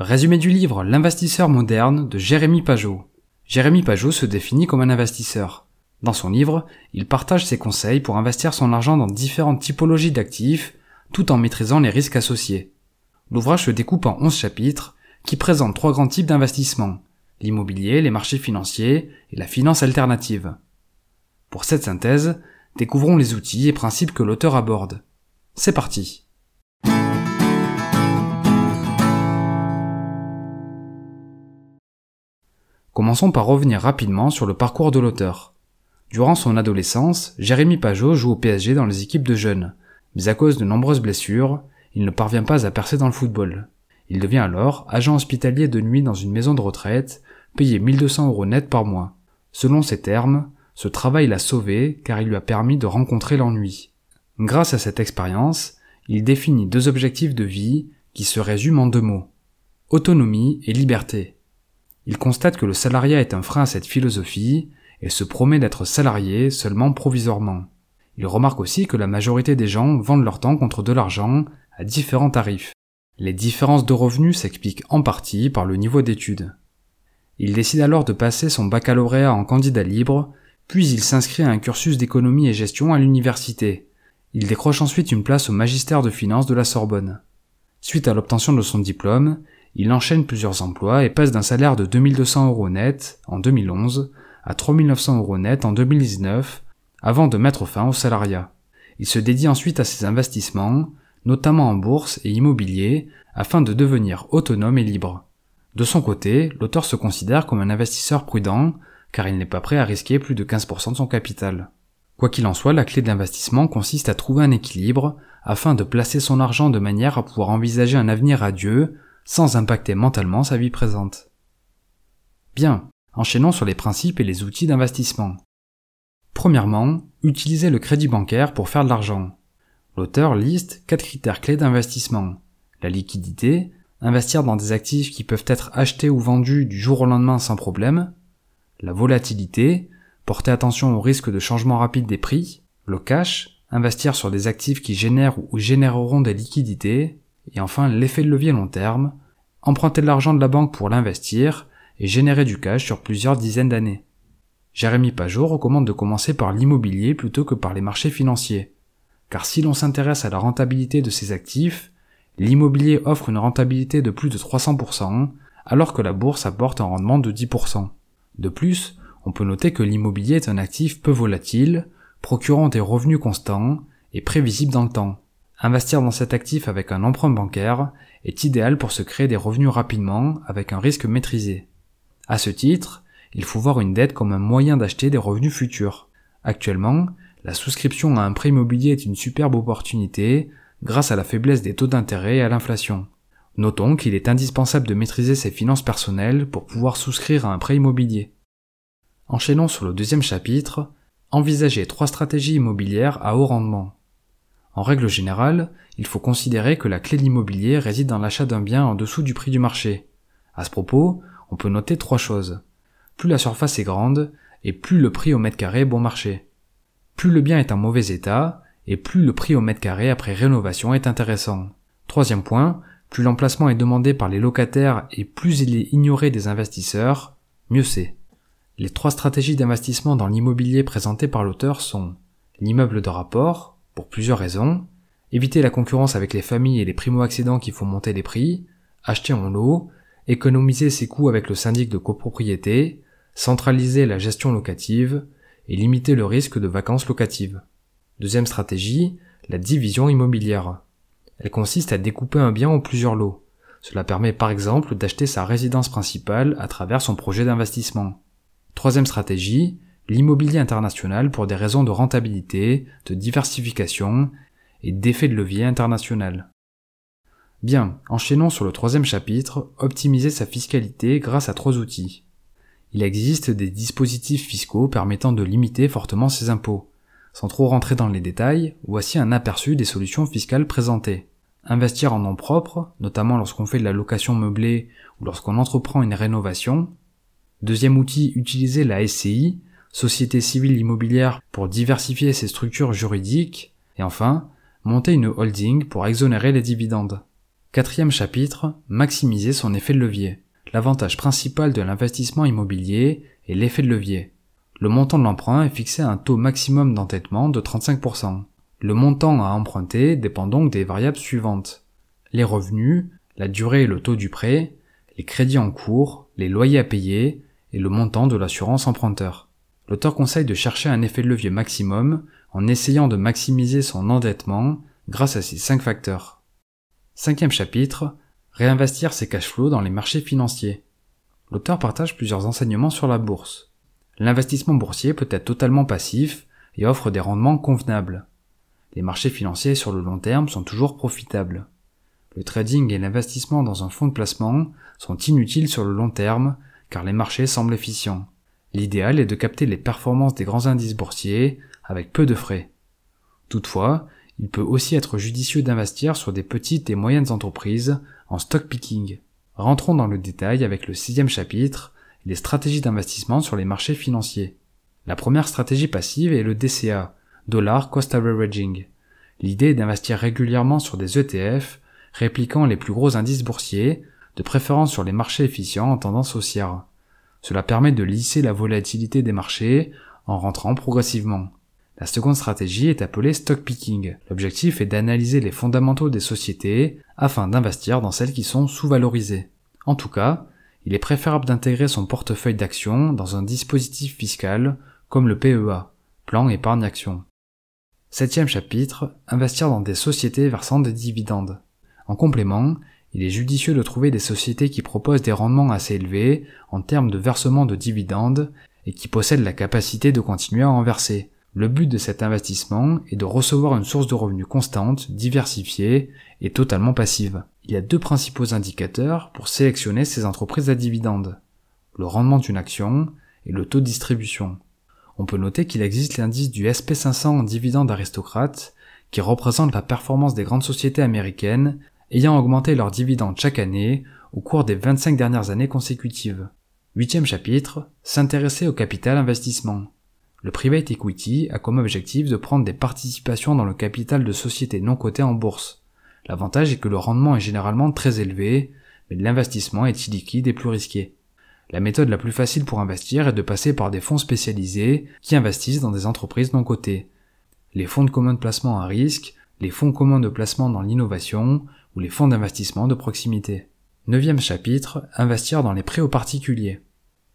Résumé du livre L'investisseur moderne de Jérémy Pajot. Jérémy Pajot se définit comme un investisseur. Dans son livre, il partage ses conseils pour investir son argent dans différentes typologies d'actifs, tout en maîtrisant les risques associés. L'ouvrage se découpe en 11 chapitres, qui présentent trois grands types d'investissements. L'immobilier, les marchés financiers et la finance alternative. Pour cette synthèse, découvrons les outils et principes que l'auteur aborde. C'est parti. Commençons par revenir rapidement sur le parcours de l'auteur. Durant son adolescence, Jérémy Pajot joue au PSG dans les équipes de jeunes, mais à cause de nombreuses blessures, il ne parvient pas à percer dans le football. Il devient alors agent hospitalier de nuit dans une maison de retraite, payé 1200 euros net par mois. Selon ses termes, ce travail l'a sauvé car il lui a permis de rencontrer l'ennui. Grâce à cette expérience, il définit deux objectifs de vie qui se résument en deux mots. Autonomie et liberté. Il constate que le salariat est un frein à cette philosophie et se promet d'être salarié seulement provisoirement. Il remarque aussi que la majorité des gens vendent leur temps contre de l'argent à différents tarifs. Les différences de revenus s'expliquent en partie par le niveau d'études. Il décide alors de passer son baccalauréat en candidat libre, puis il s'inscrit à un cursus d'économie et gestion à l'université. Il décroche ensuite une place au magistère de finances de la Sorbonne. Suite à l'obtention de son diplôme, il enchaîne plusieurs emplois et passe d'un salaire de 2200 euros net en 2011 à 3900 euros net en 2019 avant de mettre fin au salariat. Il se dédie ensuite à ses investissements, notamment en bourse et immobilier, afin de devenir autonome et libre. De son côté, l'auteur se considère comme un investisseur prudent, car il n'est pas prêt à risquer plus de 15% de son capital. Quoi qu'il en soit, la clé de l'investissement consiste à trouver un équilibre afin de placer son argent de manière à pouvoir envisager un avenir radieux sans impacter mentalement sa vie présente. Bien, enchaînons sur les principes et les outils d'investissement. Premièrement, utilisez le crédit bancaire pour faire de l'argent. L'auteur liste quatre critères clés d'investissement. La liquidité, investir dans des actifs qui peuvent être achetés ou vendus du jour au lendemain sans problème. La volatilité, porter attention au risque de changement rapide des prix. Le cash, investir sur des actifs qui génèrent ou généreront des liquidités. Et enfin, l'effet de levier long terme, emprunter de l'argent de la banque pour l'investir et générer du cash sur plusieurs dizaines d'années. Jérémy Pajot recommande de commencer par l'immobilier plutôt que par les marchés financiers. Car si l'on s'intéresse à la rentabilité de ces actifs, l'immobilier offre une rentabilité de plus de 300%, alors que la bourse apporte un rendement de 10%. De plus, on peut noter que l'immobilier est un actif peu volatile, procurant des revenus constants et prévisibles dans le temps. Investir dans cet actif avec un emprunt bancaire est idéal pour se créer des revenus rapidement avec un risque maîtrisé. À ce titre, il faut voir une dette comme un moyen d'acheter des revenus futurs. Actuellement, la souscription à un prêt immobilier est une superbe opportunité grâce à la faiblesse des taux d'intérêt et à l'inflation. Notons qu'il est indispensable de maîtriser ses finances personnelles pour pouvoir souscrire à un prêt immobilier. Enchaînons sur le deuxième chapitre, envisager trois stratégies immobilières à haut rendement. En règle générale, il faut considérer que la clé de l'immobilier réside dans l'achat d'un bien en dessous du prix du marché. À ce propos, on peut noter trois choses. Plus la surface est grande, et plus le prix au mètre carré est bon marché. Plus le bien est en mauvais état, et plus le prix au mètre carré après rénovation est intéressant. Troisième point, plus l'emplacement est demandé par les locataires et plus il est ignoré des investisseurs, mieux c'est. Les trois stratégies d'investissement dans l'immobilier présentées par l'auteur sont l'immeuble de rapport, pour plusieurs raisons, éviter la concurrence avec les familles et les primo-accédants qui font monter les prix, acheter en lot, économiser ses coûts avec le syndic de copropriété, centraliser la gestion locative et limiter le risque de vacances locatives. Deuxième stratégie, la division immobilière. Elle consiste à découper un bien en plusieurs lots. Cela permet par exemple d'acheter sa résidence principale à travers son projet d'investissement. Troisième stratégie, l'immobilier international pour des raisons de rentabilité, de diversification et d'effet de levier international. Bien, enchaînons sur le troisième chapitre, optimiser sa fiscalité grâce à trois outils. Il existe des dispositifs fiscaux permettant de limiter fortement ses impôts. Sans trop rentrer dans les détails, voici un aperçu des solutions fiscales présentées. Investir en nom propre, notamment lorsqu'on fait de la location meublée ou lorsqu'on entreprend une rénovation, Deuxième outil, utiliser la SCI, Société civile immobilière, pour diversifier ses structures juridiques. Et enfin, monter une holding pour exonérer les dividendes. Quatrième chapitre, maximiser son effet de levier. L'avantage principal de l'investissement immobilier est l'effet de levier. Le montant de l'emprunt est fixé à un taux maximum d'entêtement de 35%. Le montant à emprunter dépend donc des variables suivantes. Les revenus, la durée et le taux du prêt, les crédits en cours, les loyers à payer et le montant de l'assurance emprunteur. L'auteur conseille de chercher un effet de levier maximum en essayant de maximiser son endettement grâce à ces cinq facteurs. Cinquième chapitre, réinvestir ses cash flows dans les marchés financiers. L'auteur partage plusieurs enseignements sur la bourse. L'investissement boursier peut être totalement passif et offre des rendements convenables. Les marchés financiers sur le long terme sont toujours profitables. Le trading et l'investissement dans un fonds de placement sont inutiles sur le long terme car les marchés semblent efficients. L'idéal est de capter les performances des grands indices boursiers avec peu de frais. Toutefois, il peut aussi être judicieux d'investir sur des petites et moyennes entreprises en stock picking. Rentrons dans le détail avec le sixième chapitre, les stratégies d'investissement sur les marchés financiers. La première stratégie passive est le DCA, Dollar Cost Averaging. L'idée est d'investir régulièrement sur des ETF répliquant les plus gros indices boursiers, de préférence sur les marchés efficients en tendance haussière. Cela permet de lisser la volatilité des marchés en rentrant progressivement. La seconde stratégie est appelée stock picking. L'objectif est d'analyser les fondamentaux des sociétés afin d'investir dans celles qui sont sous-valorisées. En tout cas, il est préférable d'intégrer son portefeuille d'actions dans un dispositif fiscal comme le PEA, plan épargne action. Septième chapitre, investir dans des sociétés versant des dividendes. En complément, il est judicieux de trouver des sociétés qui proposent des rendements assez élevés en termes de versement de dividendes et qui possèdent la capacité de continuer à en verser, le but de cet investissement est de recevoir une source de revenus constante, diversifiée et totalement passive. Il y a deux principaux indicateurs pour sélectionner ces entreprises à dividendes. Le rendement d'une action et le taux de distribution. On peut noter qu'il existe l'indice du SP500 en dividendes aristocrates qui représente la performance des grandes sociétés américaines ayant augmenté leurs dividendes chaque année au cours des 25 dernières années consécutives. Huitième chapitre, s'intéresser au capital investissement. Le private equity a comme objectif de prendre des participations dans le capital de sociétés non cotées en bourse. L'avantage est que le rendement est généralement très élevé, mais l'investissement est illiquide et plus risqué. La méthode la plus facile pour investir est de passer par des fonds spécialisés qui investissent dans des entreprises non cotées. Les fonds de commun de placement à risque, les fonds communs de placement dans l'innovation ou les fonds d'investissement de proximité. Neuvième chapitre, investir dans les prêts aux particuliers.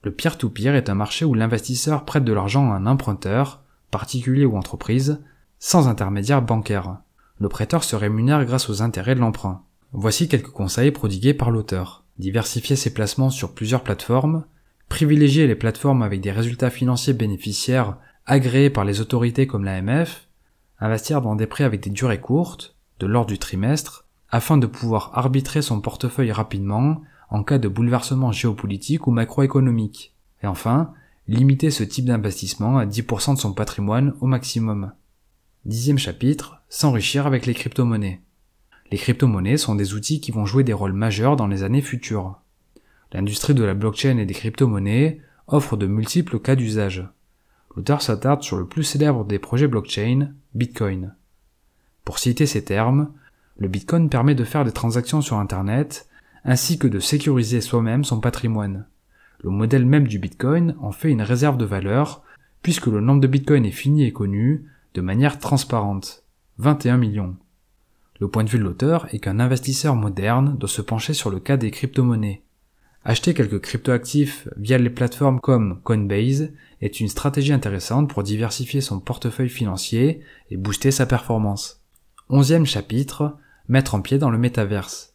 Le peer-to-peer est un marché où l'investisseur prête de l'argent à un emprunteur, particulier ou entreprise, sans intermédiaire bancaire. Le prêteur se rémunère grâce aux intérêts de l'emprunt. Voici quelques conseils prodigués par l'auteur. Diversifier ses placements sur plusieurs plateformes, privilégier les plateformes avec des résultats financiers bénéficiaires agréés par les autorités comme l'AMF, investir dans des prêts avec des durées courtes, de l'ordre du trimestre, afin de pouvoir arbitrer son portefeuille rapidement en cas de bouleversement géopolitique ou macroéconomique. Et enfin, limiter ce type d'investissement à 10% de son patrimoine au maximum. Dixième chapitre, s'enrichir avec les crypto-monnaies. Les crypto-monnaies sont des outils qui vont jouer des rôles majeurs dans les années futures. L'industrie de la blockchain et des crypto-monnaies offre de multiples cas d'usage. L'auteur s'attarde sur le plus célèbre des projets blockchain, Bitcoin. Pour citer ces termes, le Bitcoin permet de faire des transactions sur Internet ainsi que de sécuriser soi-même son patrimoine. Le modèle même du Bitcoin en fait une réserve de valeur, puisque le nombre de Bitcoin est fini et connu de manière transparente. 21 millions. Le point de vue de l'auteur est qu'un investisseur moderne doit se pencher sur le cas des crypto-monnaies. Acheter quelques cryptoactifs via les plateformes comme Coinbase est une stratégie intéressante pour diversifier son portefeuille financier et booster sa performance. Onzième chapitre, mettre en pied dans le métaverse.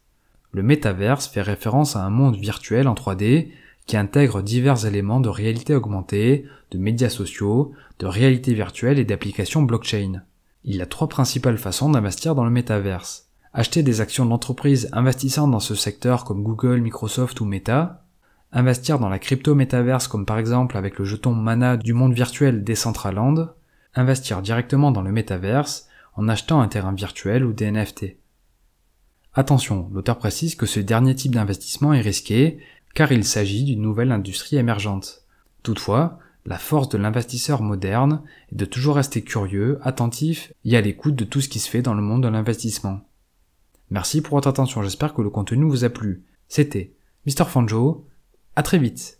Le métaverse fait référence à un monde virtuel en 3D qui intègre divers éléments de réalité augmentée, de médias sociaux, de réalité virtuelle et d'applications blockchain. Il y a trois principales façons d'investir dans le métaverse. Acheter des actions d'entreprises investissant dans ce secteur comme Google, Microsoft ou Meta, investir dans la crypto métaverse comme par exemple avec le jeton Mana du monde virtuel Decentraland, investir directement dans le métaverse en achetant un terrain virtuel ou des NFT. Attention, l'auteur précise que ce dernier type d'investissement est risqué car il s'agit d'une nouvelle industrie émergente. Toutefois, la force de l'investisseur moderne est de toujours rester curieux, attentif et à l'écoute de tout ce qui se fait dans le monde de l'investissement. Merci pour votre attention, j'espère que le contenu vous a plu. C'était Mr. Fanjo, à très vite